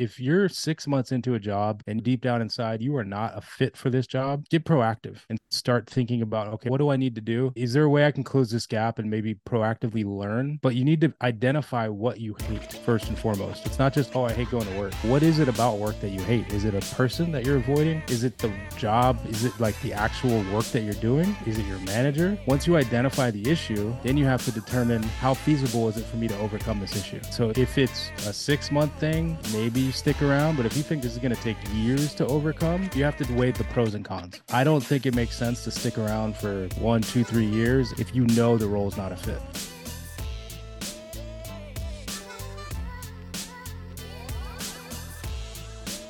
if you're six months into a job and deep down inside you are not a fit for this job, get proactive and start thinking about, okay, what do I need to do? Is there a way I can close this gap and maybe proactively learn? But you need to identify what you hate first and foremost. It's not just, oh, I hate going to work. What is it about work that you hate? Is it a person that you're avoiding? Is it the job? Is it like the actual work that you're doing? Is it your manager? Once you identify the issue, then you have to determine how feasible is it for me to overcome this issue. So if it's a six month thing, maybe you stick around. But if you think this is going to take years to overcome, you have to weigh the pros and cons. I don't think it makes sense to stick around for one, two, three years if you know the role is not a fit.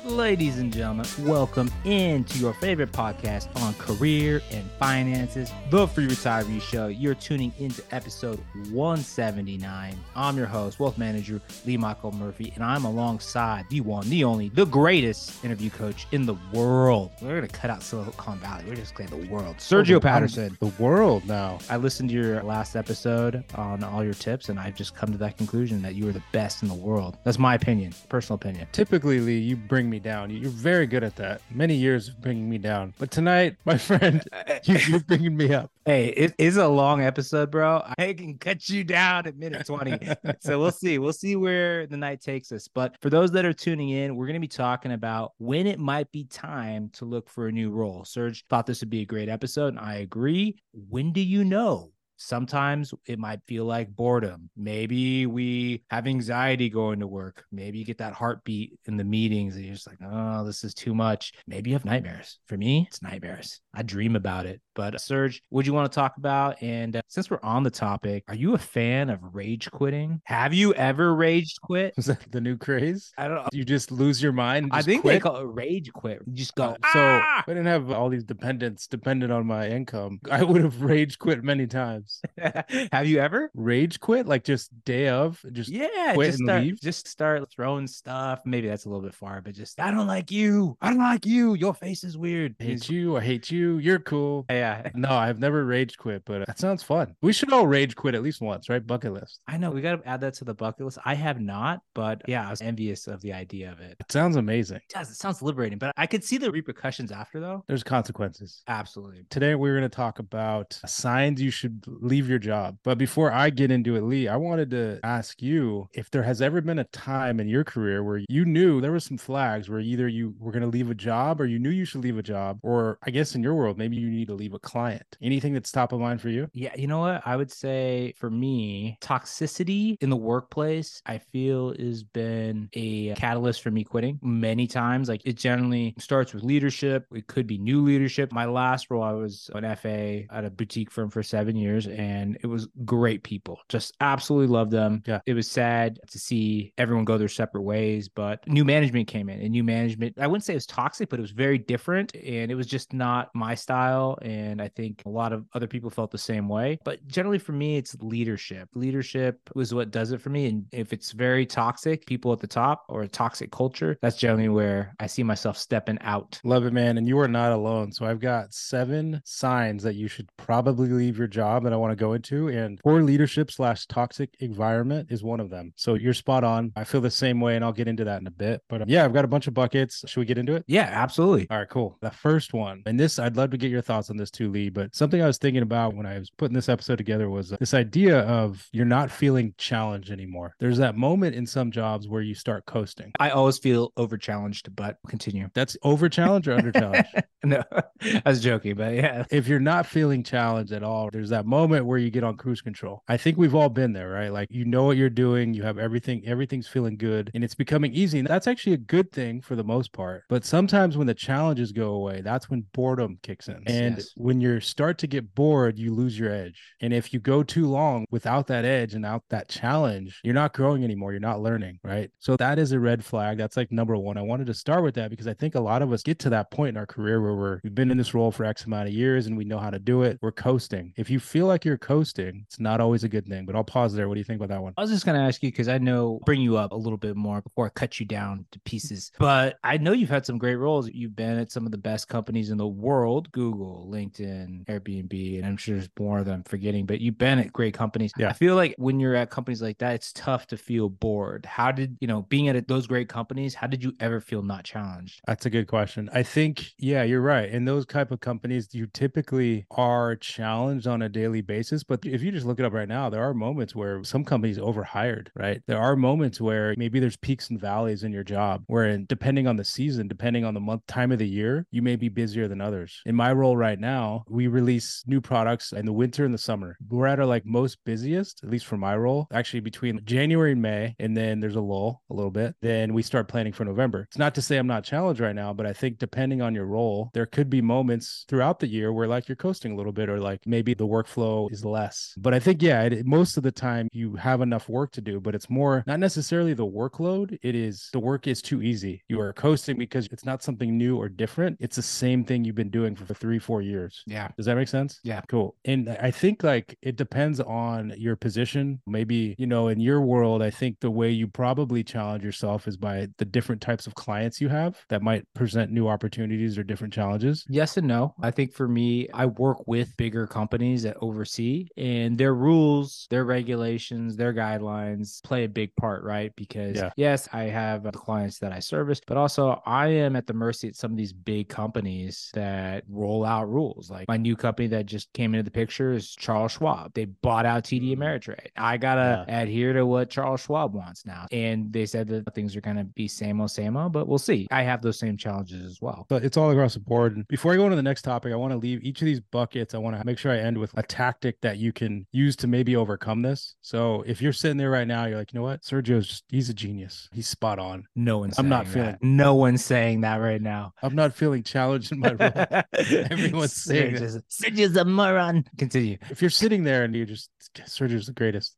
Ladies and gentlemen, welcome into your favorite podcast on career and finances, the Free Retiree Show. You're tuning into episode 179. I'm your host, wealth manager Lee Michael Murphy, and I'm alongside the one, the only, the greatest interview coach in the world. We're gonna cut out Silicon Valley. We're just saying the world. Oh, Sergio Oh, Patterson. The world now. I listened to your last episode on all your tips, and I've just come to that conclusion that you are the best in the world. That's my opinion, personal opinion. Typically, Lee, you bring me down. You're very good at that. Many years of bringing me down. But tonight, my friend, you, you're bringing me up. Hey, it is a long episode, bro. I can cut you down at minute 20. so we'll see. We'll see where the night takes us. But for those that are tuning in, we're going to be talking about when it might be time to look for a new role. Serge thought this would be a great episode, and I agree. When do you know? Sometimes it might feel like boredom. Maybe we have anxiety going to work. Maybe you get that heartbeat in the meetings and you're just like, oh, this is too much. Maybe you have nightmares. For me, it's nightmares. I dream about it. But Serge, would you want to talk about? And uh, since we're on the topic, are you a fan of rage quitting? Have you ever rage quit? Is that the new craze? I don't know. You just lose your mind. and I think they call it rage quit. You just go, So ah! I didn't have all these dependents dependent on my income, I would have rage quit many times. have you ever? Rage quit, like just day of, just Yeah, quit just and start, leave? just start throwing stuff. Maybe that's a little bit far, but just I don't like you. I don't like you. Your face is weird. I hate you. I hate you. You're cool. Yeah, No, I've never rage quit, but uh, that sounds fun. We should all rage quit at least once, right? Bucket list. I know. We got to add that to the bucket list. I have not, but yeah, I was envious of the idea of it. It sounds amazing. It does. It sounds liberating, but I could see the repercussions after, though. There's consequences. Absolutely. Today, we're going to talk about signs you should leave your job. But before I get into it, Lee, I wanted to ask you if there has ever been a time in your career where you knew there were some flags where either you were going to leave a job or you knew you should leave a job, or I guess in your world, maybe you need to leave a client. Anything that's top of mind for you? Yeah, you know what? I would say for me, toxicity in the workplace, I feel has been a catalyst for me quitting many times. Like it generally starts with leadership. It could be new leadership. My last role, I was an FA at a boutique firm for seven years, and it was great people. Just absolutely loved them. Yeah. It was sad to see everyone go their separate ways, but new management came in, and new management, I wouldn't say it was toxic, but it was very different, and it was just not my style. And I think a lot of other people felt the same way. But generally, for me, it's leadership. Leadership was what does it for me. And if it's very toxic, people at the top or a toxic culture, that's generally where I see myself stepping out. Love it, man. And you are not alone. So I've got seven signs that you should probably leave your job that I want to go into. And poor leadership slash toxic environment is one of them. So you're spot on. I feel the same way, and I'll get into that in a bit. But uh, yeah, I've got a bunch of buckets. Should we get into it? Yeah, absolutely. All right, cool. The first one, and this, I'd love to get your thoughts on this too, Lee. But something I was thinking about when I was putting this episode together was uh, this idea of you're not feeling challenged anymore. There's that moment in some jobs where you start coasting. I always feel over challenged, but continue. That's over challenge or under challenge? no, I was joking, but yeah. if you're not feeling challenged at all, there's that moment where you get on cruise control. I think we've all been there, right? Like you know what you're doing, you have everything, everything's feeling good, and it's becoming easy. And that's actually a good thing for the most part. But sometimes when the challenges go away, that's when boredom kicks in. And Yes. when you start to get bored, you lose your edge. And if you go too long without that edge and out that challenge, you're not growing anymore. You're not learning, right? So that is a red flag. That's like number one. I wanted to start with that because I think a lot of us get to that point in our career where we're we've been in this role for X amount of years and we know how to do it. We're coasting. If you feel like you're coasting, it's not always a good thing. But I'll pause there. What do you think about that one? I was just going to ask you because I know bring you up a little bit more before I cut you down to pieces. But I know you've had some great roles. You've been at some of the best companies in the world Google, LinkedIn, Airbnb, and I'm sure there's more that I'm forgetting, but you've been at great companies. Yeah. I feel like when you're at companies like that, it's tough to feel bored. How did, you know, being at those great companies, how did you ever feel not challenged? That's a good question. I think, yeah, you're right. In those type of companies, you typically are challenged on a daily basis. But if you just look it up right now, there are moments where some companies overhired, right? There are moments where maybe there's peaks and valleys in your job, where depending on the season, depending on the month, time of the year, you may be busier than others. In my role right now, we release new products in the winter and the summer. We're at our like most busiest, at least for my role, actually between January and May, and then there's a lull a little bit. Then we start planning for November. It's not to say I'm not challenged right now, but I think depending on your role, there could be moments throughout the year where like you're coasting a little bit or like maybe the workflow is less. But I think, yeah, it, most of the time you have enough work to do, but it's more not necessarily the workload. It is the work is too easy. You are coasting because it's not something new or different. It's the same thing you've been doing for three, four years. Yeah. Does that make sense? Yeah. Cool. And I think like it depends on your position. Maybe, you know, in your world, I think the way you probably challenge yourself is by the different types of clients you have that might present new opportunities or different challenges. Yes and no. I think for me, I work with bigger companies that oversee and their rules, their regulations, their guidelines play a big part, right? Because Yeah. yes, I have uh, clients that I service, but also I am at the mercy of some of these big companies that roll out rules. Like my new company that just came into the picture is Charles Schwab. They bought out TD Ameritrade. I gotta adhere to what Charles Schwab wants now. And they said that things are gonna be same old, same old, but we'll see. I have those same challenges as well. But it's all across the board. And before I go on to the next topic, I want to leave each of these buckets. I want to make sure I end with a tactic that you can use to maybe overcome this. So if you're sitting there right now, you're like, you know what? Sergio's just, he's a genius. He's spot on. No one's I'm not saying feeling- no one's saying that right now. I'm not feeling challenged in my role. Everyone's saying. Sergio's, Sergio's a moron. Continue. if you're sitting there and you just Sergio's the greatest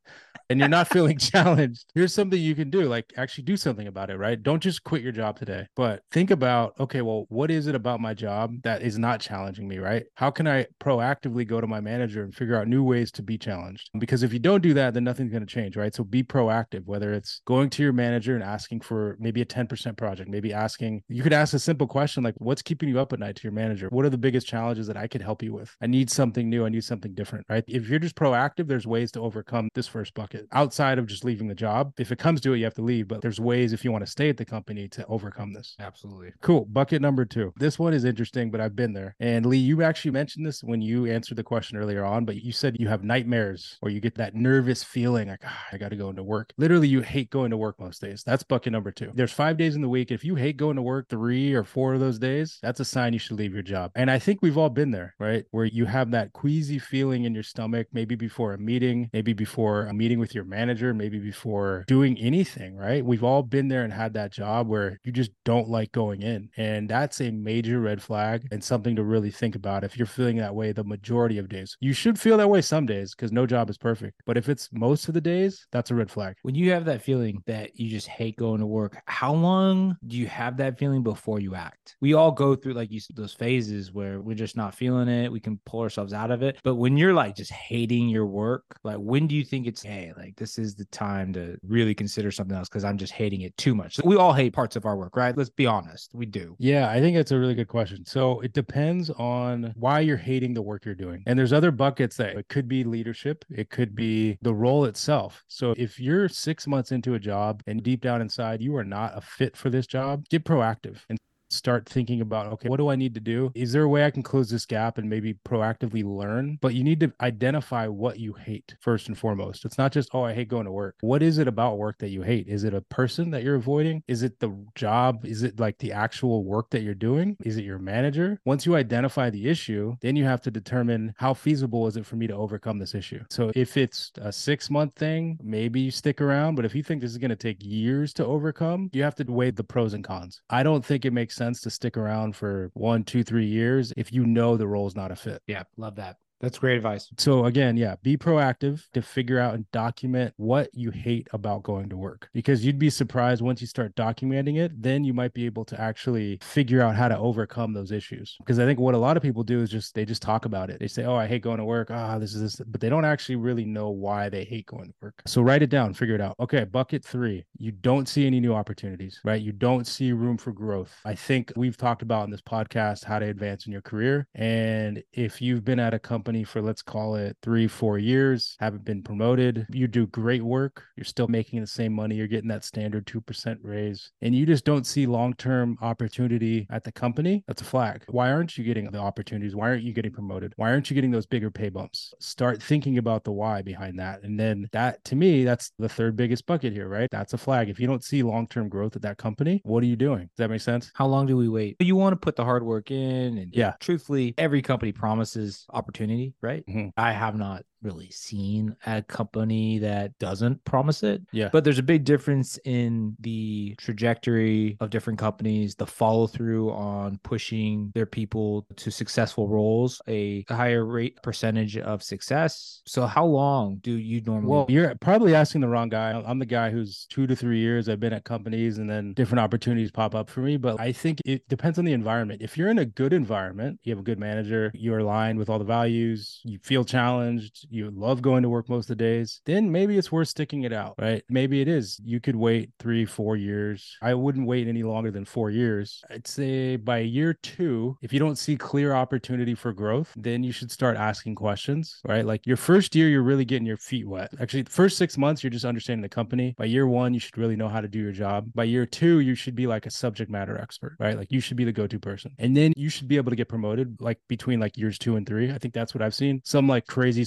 and you're not feeling challenged, here's something you can do. Like actually do something about it, right? Don't just quit your job today, but think about, okay, well, what is it about my job that is not challenging me, right? How can I proactively go to my manager and figure out new ways to be challenged? Because if you don't do that, then nothing's going to change, right? So be proactive, whether it's going to your manager and asking for maybe a 10% project, maybe asking, you could ask a simple question like, what's keeping you up at night to your manager? What are the biggest challenges that I could help you with? I need something new. I need something different, right? If you're just proactive, there's ways to overcome this first bucket outside of just leaving the job. If it comes to it, you have to leave, but there's ways if you want to stay at the company to overcome this. Absolutely. Cool. Bucket number two. This one is interesting, but I've been there. And Lee, you actually mentioned this when you answered the question earlier on, but you said you have nightmares or you get that nervous feeling like, ah, I got to go into work. Literally, you hate going to work most days. That's bucket number two. There's five days in the week. If you hate going to work three or four of those days, that's a sign you should leave your job. And I think we've all been there, right? Where you have that queasy feeling in your stomach, maybe before a meeting, maybe before a meeting with your manager, maybe before doing anything, right? We've all been there and had that job where you just don't like going in. And that's a major red flag and something to really think about if you're feeling that way the majority of days. You should feel that way some days because no job is perfect. But if it's most of the days, that's a red flag. When you have that feeling that you just hate going to work, how long do you have that feeling before you act? We all go through like you said, those phases where we're just not feeling it. We can pull ourselves out of it. But when you're like just hating your work, like when do you think it's hey, like this is the time to really consider something else because I'm just hating it too much. We all hate parts of our work, right? Let's be honest. We do. Yeah, I think that's a really good question. So it depends on why you're hating the work you're doing. And there's other buckets that it could be leadership, it could be the role itself. So if you're six months into a job and deep down inside you are not a fit for this job, get proactive and start thinking about okay what do i need to do? Is there a way i can close this gap and maybe proactively learn? But you need to identify what you hate first and foremost. It's not just oh i hate going to work. What is it about work that you hate? Is it a person that you're avoiding? Is it the job? Is it like the actual work that you're doing? Is it your manager? Once you identify the issue then you have to determine how feasible is it for me to overcome this issue. So if it's a six month thing maybe you stick around but if you think this is going to take years to overcome you have to weigh the pros and cons. I don't think it makes sense to stick around for one two three years if you know the role is not a fit Yeah, love that. That's great advice. So again, yeah, be proactive to figure out and document what you hate about going to work because you'd be surprised once you start documenting it, then you might be able to actually figure out how to overcome those issues. Because I think what a lot of people do is just they just talk about it. They say, "Oh, I hate going to work. Ah, oh, this is this," but they don't actually really know why they hate going to work. So write it down, figure it out. Okay, bucket 3. You don't see any new opportunities, right? You don't see room for growth. I think we've talked about in this podcast how to advance in your career, and if you've been at a company for let's call it 3 4 years, haven't been promoted, you do great work, you're still making the same money, you're getting that standard 2% raise, and you just don't see long-term opportunity at the company, that's a flag. Why aren't you getting the opportunities? Why aren't you getting promoted? Why aren't you getting those bigger pay bumps? Start thinking about the why behind that. And then that to me, that's the third biggest bucket here, right? That's a flag. If you don't see long-term growth at that company, what are you doing? Does that make sense? How long do we wait? You want to put the hard work in and yeah, truthfully, every company promises opportunity, right? Mm-hmm. I have not really seen a company that doesn't promise it. Yeah. But there's a big difference in the trajectory of different companies, the follow through on pushing their people to successful roles, a higher rate percentage of success. So how long do you normally Well, you're probably asking the wrong guy. I'm the guy who's 2 to 3 years I've been at companies and then different opportunities pop up for me, but I think it depends on the environment. If you're in a good environment, you have a good manager, you're aligned with all the values, you feel challenged, you love going to work most of the days, then maybe it's worth sticking it out, right? Maybe it is. You could wait three, four years. I wouldn't wait any longer than four years. I'd say by year two, if you don't see clear opportunity for growth, then you should start asking questions, right? Like your first year, you're really getting your feet wet. Actually, the first six months, you're just understanding the company. By year one, you should really know how to do your job. By year two, you should be like a subject matter expert, right? Like you should be the go to person. And then you should be able to get promoted like between like years two and three. I think that's what I've seen. Some like crazy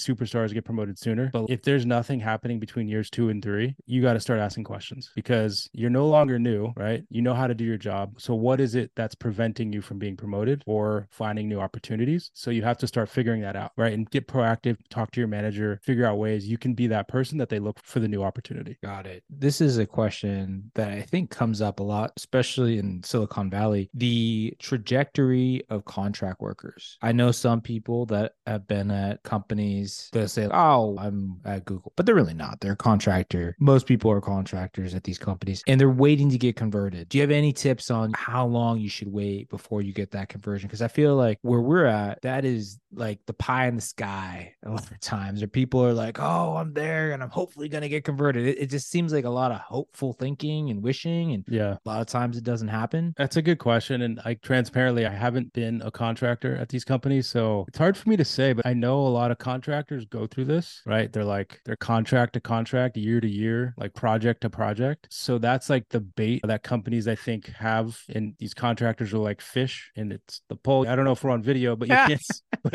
get promoted sooner. But if there's nothing happening between years two and three, you got to start asking questions because you're no longer new, right? You know how to do your job. So what is it that's preventing you from being promoted or finding new opportunities? So you have to start figuring that out, right? And get proactive, talk to your manager, figure out ways you can be that person that they look for the new opportunity. Got it. This is a question that I think comes up a lot, especially in Silicon Valley. The trajectory of contract workers. I know some people that have been at companies that say, oh, I'm at Google, but they're really not. They're a contractor. Most people are contractors at these companies and they're waiting to get converted. Do you have any tips on how long you should wait before you get that conversion? Because I feel like where we're at, that is like the pie in the sky a lot of times, or people are like, oh, I'm there and I'm hopefully going to get converted. It, it just seems like a lot of hopeful thinking and wishing. And yeah, a lot of times it doesn't happen. That's a good question. And like transparently, I haven't been a contractor at these companies. So it's hard for me to say, but I know a lot of contractors go through this, right? They're like, they're contract to contract, year to year, like project to project. So that's like the bait that companies I think have. And these contractors are like fish and it's the pole. I don't know if we're on video, but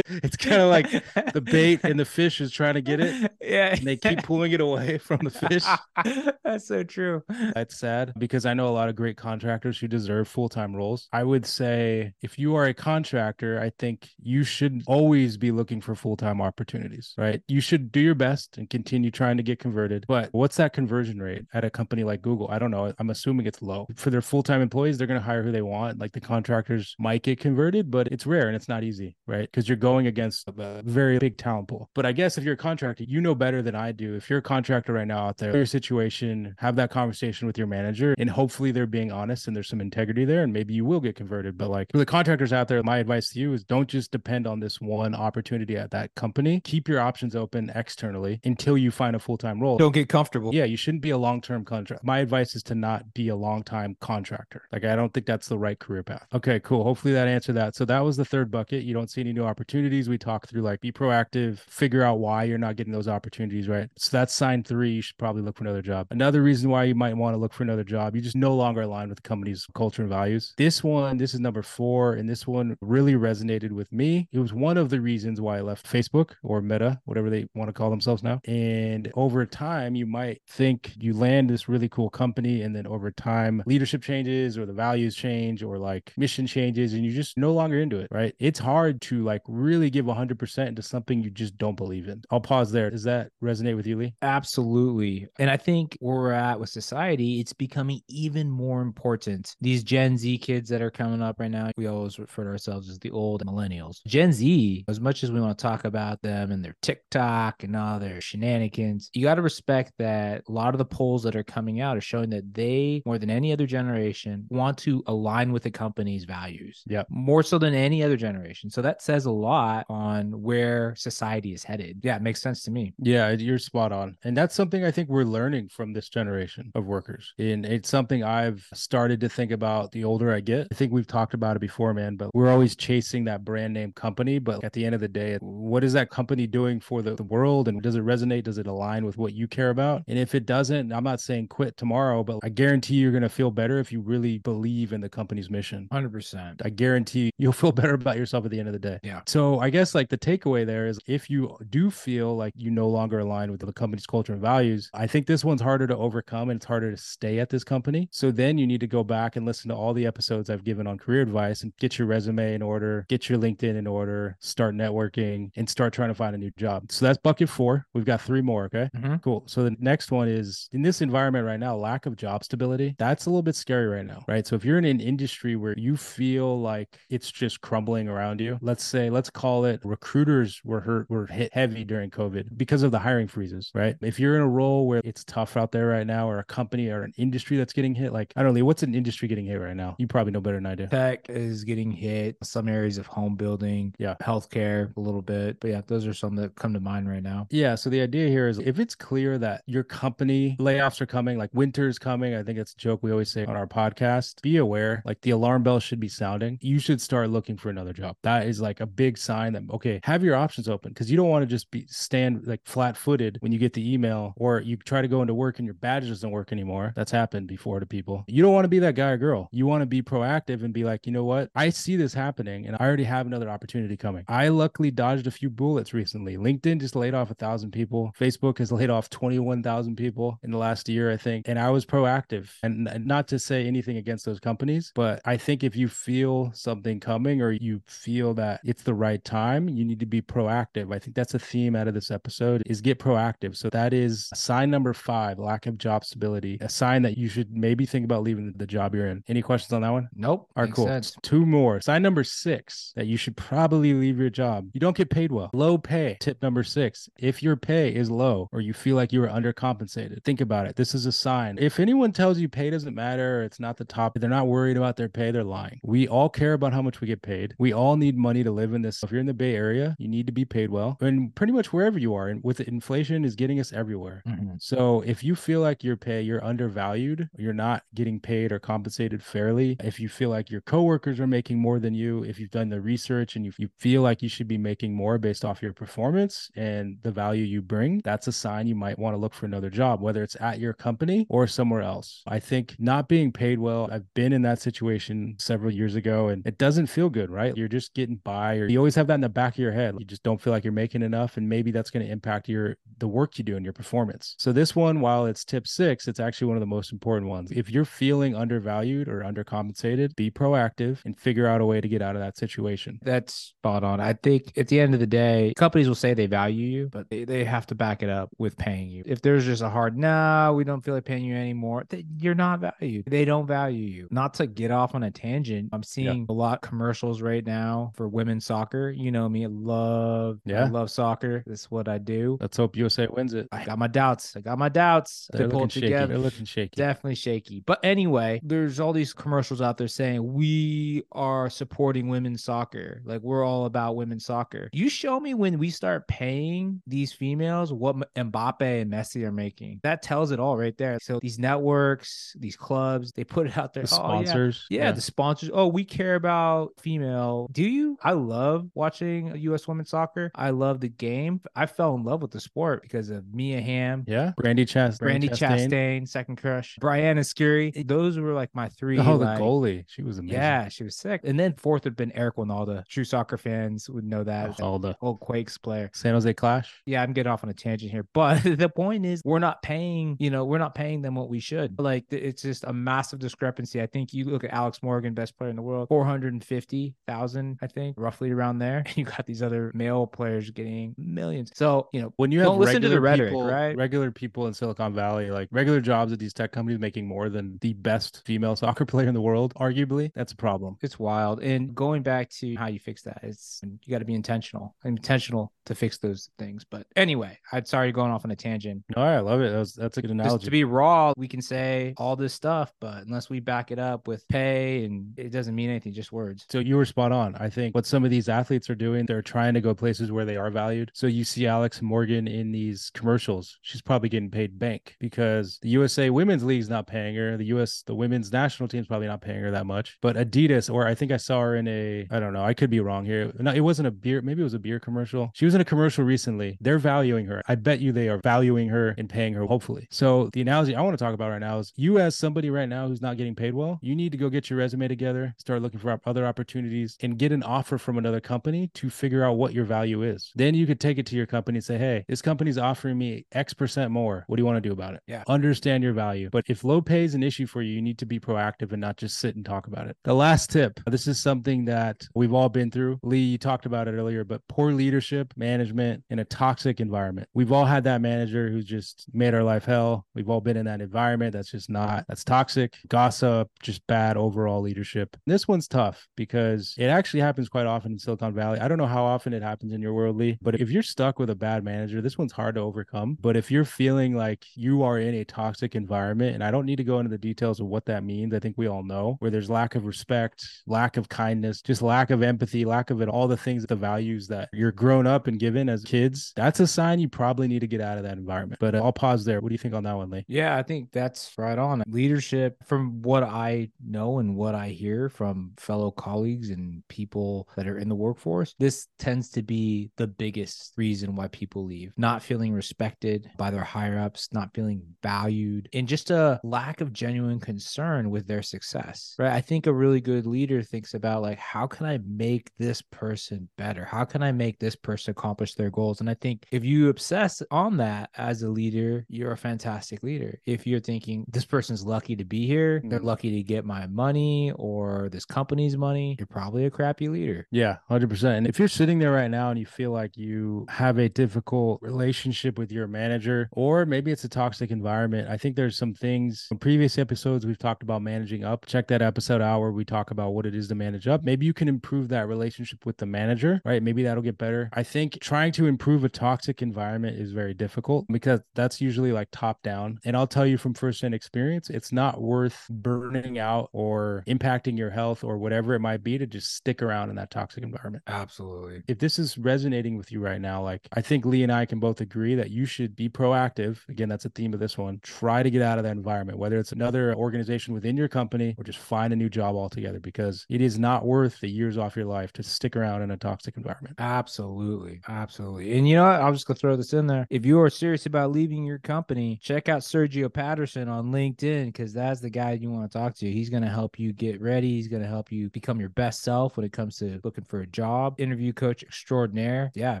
it's kind of like the bait and the fish is trying to get it. Yeah. And they keep pulling it away from the fish. That's so true. That's sad because I know a lot of great contractors who deserve full time roles. I would say if you are a contractor, I think you should always be looking for full time opportunities, right? You should do your best and continue trying to get converted. But what's that conversion rate at a company like Google? I don't know. I'm assuming it's low. For their full time employees, they're going to hire who they want. Like the contractors might get converted, but it's rare and it's not easy, right? Because you're going against a very big talent pool. But I guess if you're a contractor, you know better than I do. If you're a contractor right now out there, your situation, have that conversation with your manager, and hopefully they're being honest and there's some integrity there, and maybe you will get converted. But like for the contractors out there, my advice to you is don't just depend on this one opportunity at that company. Keep your options open externally until you find a full time role. Don't get comfortable. Yeah, you shouldn't be a long term contract. My advice is to not be a long time contractor. Like I don't think that's the right career path. Okay, cool. Hopefully that answered that. So that was the third bucket. You don't see any new opportunities. We talked through like be proactive, figure out why you're not getting those opportunities, right? So that's sign three. You should probably look for another job. Another reason why you might want to look for another job, you just no longer align with the company's culture and values. This one, this is number four, and this one really resonated with me. It was one of the reasons why I left Facebook or Meta, whatever they want to call themselves now. And over time, you might think you land this really cool company, and then over time, leadership changes or the values change or like mission changes, and you're just no longer into it, right? It's hard to like really give 100% into something you just don't believe in. I'll pause there. Does that resonate with you, Lee? Absolutely. And I think where we're at with society, it's becoming even more important. These Gen Z kids that are coming up right now, we always refer to ourselves as the old millennials. Gen Z, as much as we want to talk about them and their TikTok and all their shenanigans, you got to respect that a lot of the polls that are coming out are showing that they, more than any other generation, want to align with the company's values. Yeah. More so than any other generation. So that says a lot on where society is headed. Yeah, it makes sense to me. Yeah, you're spot on. And that's something I think we're learning from this generation of workers. And it's something I've started to think about the older I get. I think we've talked about it before, man, but we're always chasing that brand name company. But at the end of the day, what is that company doing for the, the world? And does it resonate? Does it align with what you care about? And if it doesn't, I'm not saying quit tomorrow, but I guarantee you're going to feel better if you really believe in the company's mission. 100%. I guarantee you'll feel better about yourself at the end of the day. Yeah. So I guess like the takeaway there is if you do feel like you no longer align with the company's culture and values, I think this one's harder to overcome and it's harder to stay at this company. So then you need to go back and listen to all the episodes I've given on career advice and get your resume in order, get your LinkedIn in order, start networking and start trying to find a new job. So that's bucket four. We've got three more. Okay. Mm-hmm. Cool. So the next one is in this environment right now, lack of job stability. That's a little bit scary right now, right? So if you're in an industry where you feel like it's just crumbling around you, let's say, let's call it recruiters were hurt, were hit heavy during COVID because of the hiring freezes, right? If you're in a role where it's tough out there right now, or a company or an industry that's getting hit, like I don't know, what's an industry getting hit right now? You probably know better than I do. Tech is getting hit. Some areas of home building, Yeah. healthcare a little bit. But yeah, those are some that come to mind right now. Yeah. So the idea here is if it's clear that your company layoffs are coming, like winter's coming, I think it's a joke we always say on our podcast. Be aware, like the alarm bell should be sounding. You should start looking for another job. That is like a big sign that okay, have your options open because you don't want to just be stand like flat footed when you get the email or you try to go into work and your badge doesn't work anymore. That's happened before to people. You don't want to be that guy or girl. You want to be proactive and be like, you know what? I see this happening and I already have another opportunity coming. I luckily dodged a few bullets recently. LinkedIn just laid off a thousand people. Facebook has laid off 21,000 people in the last year, I think. And I was proactive and not to say anything against those companies, but I think if you feel something coming or you feel that it's the right time, you need to be proactive. I think that's a theme out of this episode is get proactive. So that is sign number five, lack of job stability, a sign that you should maybe think about leaving the job you're in. Any questions on that one? Nope. All right, cool. sense. Two more. Sign number six that you should probably leave your job. You don't get paid well. Low pay. Tip number six. If your pay is low or you feel like you are undercompensated, think about it. This is a sign. If anyone tells you pay doesn't matter or it's not the top, they're not worried about their pay, they're lying. We all care about how much we get paid. We all need money to live in this. If you're in the Bay Area, you need to be paid well. And pretty much wherever you are. And with inflation is getting us everywhere. Mhm. So if you feel like your pay, you're undervalued, you're not getting paid or compensated fairly, if you feel like your coworkers are making more than you, if you've done the research and you, you feel like you should be making more based off your performance and the value you bring, that's a sign you might want to look for another job, whether it's at your company or somewhere else. I think not being paid well, I've been in that situation several years ago and it doesn't feel good, right? You're just getting by or you always have that in the back of your head. You just don't feel like you're making enough and maybe that's going to impact your the work you do and your performance. So this one while it's tip 6, it's actually one of the most important ones. If you're feeling undervalued or undercompensated, be proactive and figure out a way to get out of that situation. That's spot on. I think at the end of the day, companies will say they value you, but they, they have to back it up with paying you. If there's just a hard, no, we don't feel like paying you anymore, then you're not valued. They don't value you. Not to get off on a tangent, I'm seeing a lot of commercials right now for women's soccer. You know me, I love, I Yeah. love soccer. That's what I do. Let's hope USA wins it. I got my doubts. I got my doubts. They're looking shaky. together. They're looking shaky. Definitely shaky. But anyway, there's all these commercials out there saying we are supporting women's soccer. Like we're all about women's soccer. You show me when we start paying these females what Mbappe and Messi are making. That tells it all right there. So these networks, these clubs, they put it out there. The "Oh, yeah, sponsors. yeah, the sponsors. Oh, we care about female. Do you? I love watching U.S. women's soccer. I love the game. I fell in love with the sport because of Mia Hamm, Yeah. Brandi Chastain. Brandi Chastain, second crush, Briana Scurry. Those were like my three. Oh, the like- goalie. She was amazing. Yeah, she was sick. And then fourth would have been Eric Wynalda. True soccer fans would know that. All the Old Quakes player. San Jose Clash. Yeah, I'm getting off on a tangent here, but the point is, we're not paying. You know, we're not paying them what we should. Like, it's just a massive discrepancy. I think you look at Alex Morgan, best player in the world, four hundred and fifty thousand. I think roughly around there. You got these other male players getting millions. So, you know, when you have don't listen to the rhetoric, people, right? Regular people in Silicon Valley, like regular jobs at these tech companies, making more than the best female soccer player in the world, arguably, that's a problem. It's wild. And going back to how you fix that, it's you got to be intentional, intentional to fix those things. But anyway, I'm sorry going off on a tangent. No, I love it. That was, that's a good analogy. Just to be raw, we can say all this stuff, but unless we back it up with pay and it doesn't mean anything, just words. So you were spot on. I think what some of these athletes are doing, they're trying to go places where they are valued. So you see Alex Morgan in these commercials. She's probably getting paid bank because the USA Women's League's not paying her. The US, the women's national team's probably not paying her that much. But Adidas, or I think I saw her in a, I don't know, I could be wrong here. No, it wasn't a beer, maybe it was a beer commercial. She was in a commercial recently. They're valuing her. I bet you they are valuing her and paying her, hopefully. So the analogy I want to talk about right now is you as somebody right now who's not getting paid well, you need to go get your resume together, start looking for other opportunities, and get an offer from another company to figure out what your value is. Then you could take it to your company and say, hey, this company's offering me X percent more. What do you want to do about it? Yeah. Understand your value. But if low pay is an issue for you, you need to be proactive and not just sit and talk about it. The last tip this is something that we've all been through. Lee, you talked about it earlier, but poor leadership, management in a toxic environment. We've all had that manager who's just made our life hell. We've all been in that environment that's just not, that's toxic, gossip, just bad overall leadership. This one's tough because it actually happens quite often in Silicon Valley. I don't know how often it happens in your world, Lee, but if you're stuck with a bad manager, this one's hard to overcome. But if you're feeling like you are in a toxic environment, and I don't need to go into the details of what that means, I think we all know where there's lack of respect, lack of kindness, just lack of empathy, lack of it, all the things, the values that you're grown up and given as kids, that's a sign you probably need to get out of that environment. But uh, I'll pause there. What do you think on that one, Lee? Yeah, I think that's right on. Leadership, from what I know and what I hear from fellow colleagues and people that are in the workforce, this tends to be the biggest reason why people leave. Not feeling respected by their higher ups, not feeling valued, and just a lack of genuine concern with their success. Right. I think a really good leader thinks about like, how can I make this person better? How can I make this person accomplish their goals? And I think if you obsess on that as a leader, you're a fantastic leader. If you're thinking this person's lucky to be here, they're Mhm. lucky to get my money or this company's money, you're probably a crappy leader. Yeah, 100%. And if you're sitting there right now and you feel like you have a difficult relationship with your manager, or maybe it's a toxic environment, I think there's some things in previous episodes we've talked about managing up. Check that episode out where we talk about what it is to manage up. Maybe you can improve that relationship with the manager, right? Maybe that'll get better. I think trying to improve a toxic environment is very difficult because that's usually like top down. And I'll tell you from firsthand experience, it's not worth burning out or impacting your health or whatever it might be to just stick around in that toxic environment. Absolutely. If this is resonating with you right now, like I think Lee and I can both agree that you should be proactive. Again, that's a theme of this one. Try to get out of that environment, whether it's another organization within your company or just find a new job altogether because it is not worth the years off your life to stick around in a toxic environment. Absolutely. Absolutely. And you know what? I'm just going to throw this in there. If you are serious about leaving your company, check out Sergio Patterson on LinkedIn because that's the guy you want to talk to. He's going to help you get ready. He's going to help you become your best self when it comes to looking for a job. Interview coach extraordinaire. Yeah.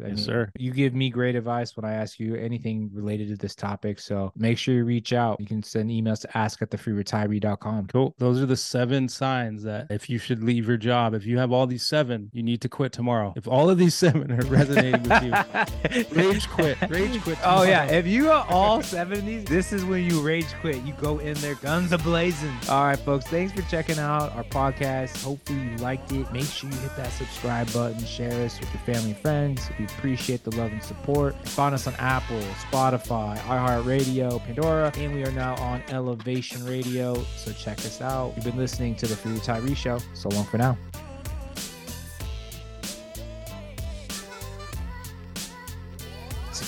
I Yes, mean, sir. You give me great advice when I ask you anything related to this topic. So make sure you reach out. You can send emails to ask at thefreeretiree.com. Cool. Those are the seven signs that if you should leave your job, if you have all these seven, you need to quit tomorrow. If all of these seven are resonating with you, rage quit. Rage quit. Oh yeah, if you are all seven of these, this is when you rage quit. You go in there, guns a blazing. All right, folks, thanks for checking out our podcast. Hopefully you liked it. Make sure you hit that subscribe button, share us with your family and friends. We appreciate the love and support. Find us on Apple, Spotify, iHeartRadio, Pandora, and we are now on Elevation Radio. So check us out. You've been listening to the Free Retiree Show. So long for now.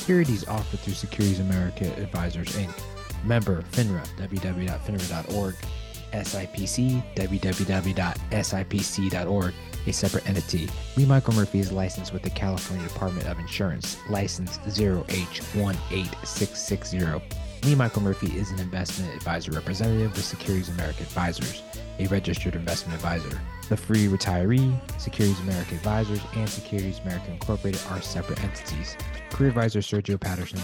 Securities offered through Securities America Advisors Inc. Member FINRA, www.finra.org. SIPC, www.sipc.org. A separate entity. Lee Michael Murphy is licensed with the California Department of Insurance, license 0H18660. Lee Michael Murphy is an investment advisor representative with Securities America Advisors, a registered investment advisor. The Free Retiree, Securities America Advisors, and Securities America Incorporated are separate entities. Career advisor Sergio Patterson,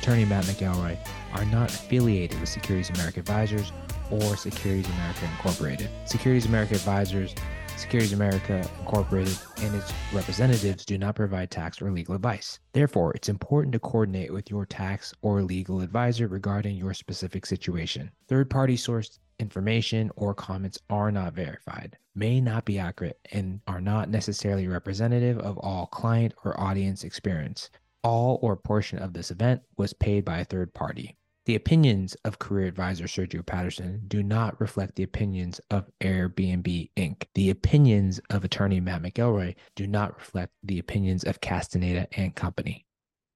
attorney Matt McElroy are not affiliated with Securities America Advisors or Securities America Incorporated. Securities America Advisors Securities America Incorporated and its representatives do not provide tax or legal advice. Therefore, it's important to coordinate with your tax or legal advisor regarding your specific situation. Third party sourced information or comments are not verified, may not be accurate, and are not necessarily representative of all client or audience experience. All or portion of this event was paid by a third party. The opinions of career advisor Sergio Patterson do not reflect the opinions of Airbnb Inc. The opinions of attorney Matt McElroy do not reflect the opinions of Castaneda and Company.